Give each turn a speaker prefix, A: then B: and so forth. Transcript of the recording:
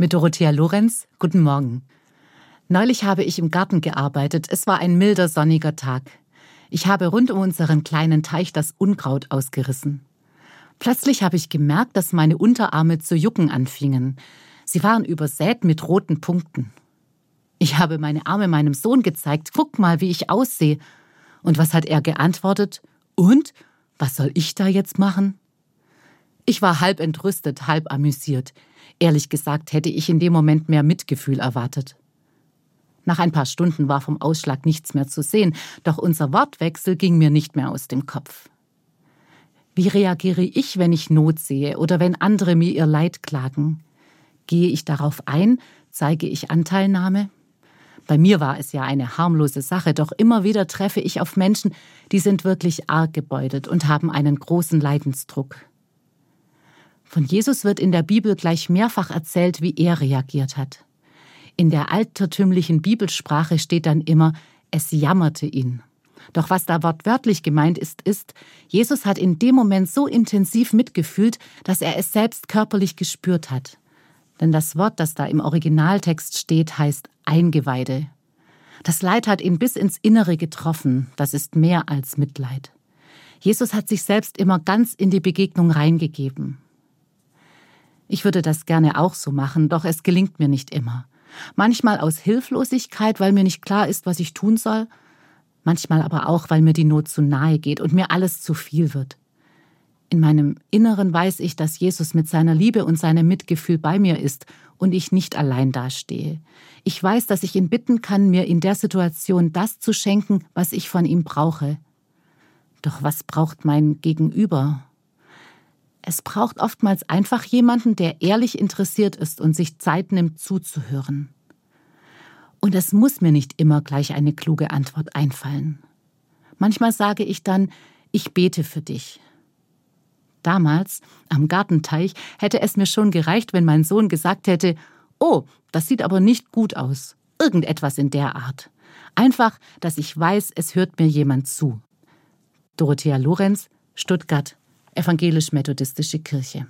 A: Mit Dorothea Lorenz, guten Morgen. Neulich habe ich im Garten gearbeitet. Es war ein milder, sonniger Tag. Ich habe rund um unseren kleinen Teich das Unkraut ausgerissen. Plötzlich habe ich gemerkt, dass meine Unterarme zu jucken anfingen. Sie waren übersät mit roten Punkten. Ich habe meine Arme meinem Sohn gezeigt. Guck mal, wie ich aussehe. Und was hat er geantwortet? Und? Was soll ich da jetzt machen? Ich war halb entrüstet, halb amüsiert. Ehrlich gesagt hätte ich in dem Moment mehr Mitgefühl erwartet. Nach ein paar Stunden war vom Ausschlag nichts mehr zu sehen, doch unser Wortwechsel ging mir nicht mehr aus dem Kopf. Wie reagiere ich, wenn ich Not sehe oder wenn andere mir ihr Leid klagen? Gehe ich darauf ein? Zeige ich Anteilnahme? Bei mir war es ja eine harmlose Sache, doch immer wieder treffe ich auf Menschen, die sind wirklich arg gebeutet und haben einen großen Leidensdruck. Von Jesus wird in der Bibel gleich mehrfach erzählt, wie er reagiert hat. In der altertümlichen Bibelsprache steht dann immer, es jammerte ihn. Doch was da wortwörtlich gemeint ist, ist, Jesus hat in dem Moment so intensiv mitgefühlt, dass er es selbst körperlich gespürt hat. Denn das Wort, das da im Originaltext steht, heißt Eingeweide. Das Leid hat ihn bis ins Innere getroffen, das ist mehr als Mitleid. Jesus hat sich selbst immer ganz in die Begegnung reingegeben. Ich würde das gerne auch so machen, doch es gelingt mir nicht immer. Manchmal aus Hilflosigkeit, weil mir nicht klar ist, was ich tun soll, manchmal aber auch, weil mir die Not zu nahe geht und mir alles zu viel wird. In meinem Inneren weiß ich, dass Jesus mit seiner Liebe und seinem Mitgefühl bei mir ist und ich nicht allein dastehe. Ich weiß, dass ich ihn bitten kann, mir in der Situation das zu schenken, was ich von ihm brauche. Doch was braucht mein Gegenüber? Es braucht oftmals einfach jemanden, der ehrlich interessiert ist und sich Zeit nimmt zuzuhören. Und es muss mir nicht immer gleich eine kluge Antwort einfallen. Manchmal sage ich dann, ich bete für dich. Damals, am Gartenteich, hätte es mir schon gereicht, wenn mein Sohn gesagt hätte, oh, das sieht aber nicht gut aus. Irgendetwas in der Art. Einfach, dass ich weiß, es hört mir jemand zu. Dorothea Lorenz, Stuttgart, Evangelisch-Methodistische Kirche.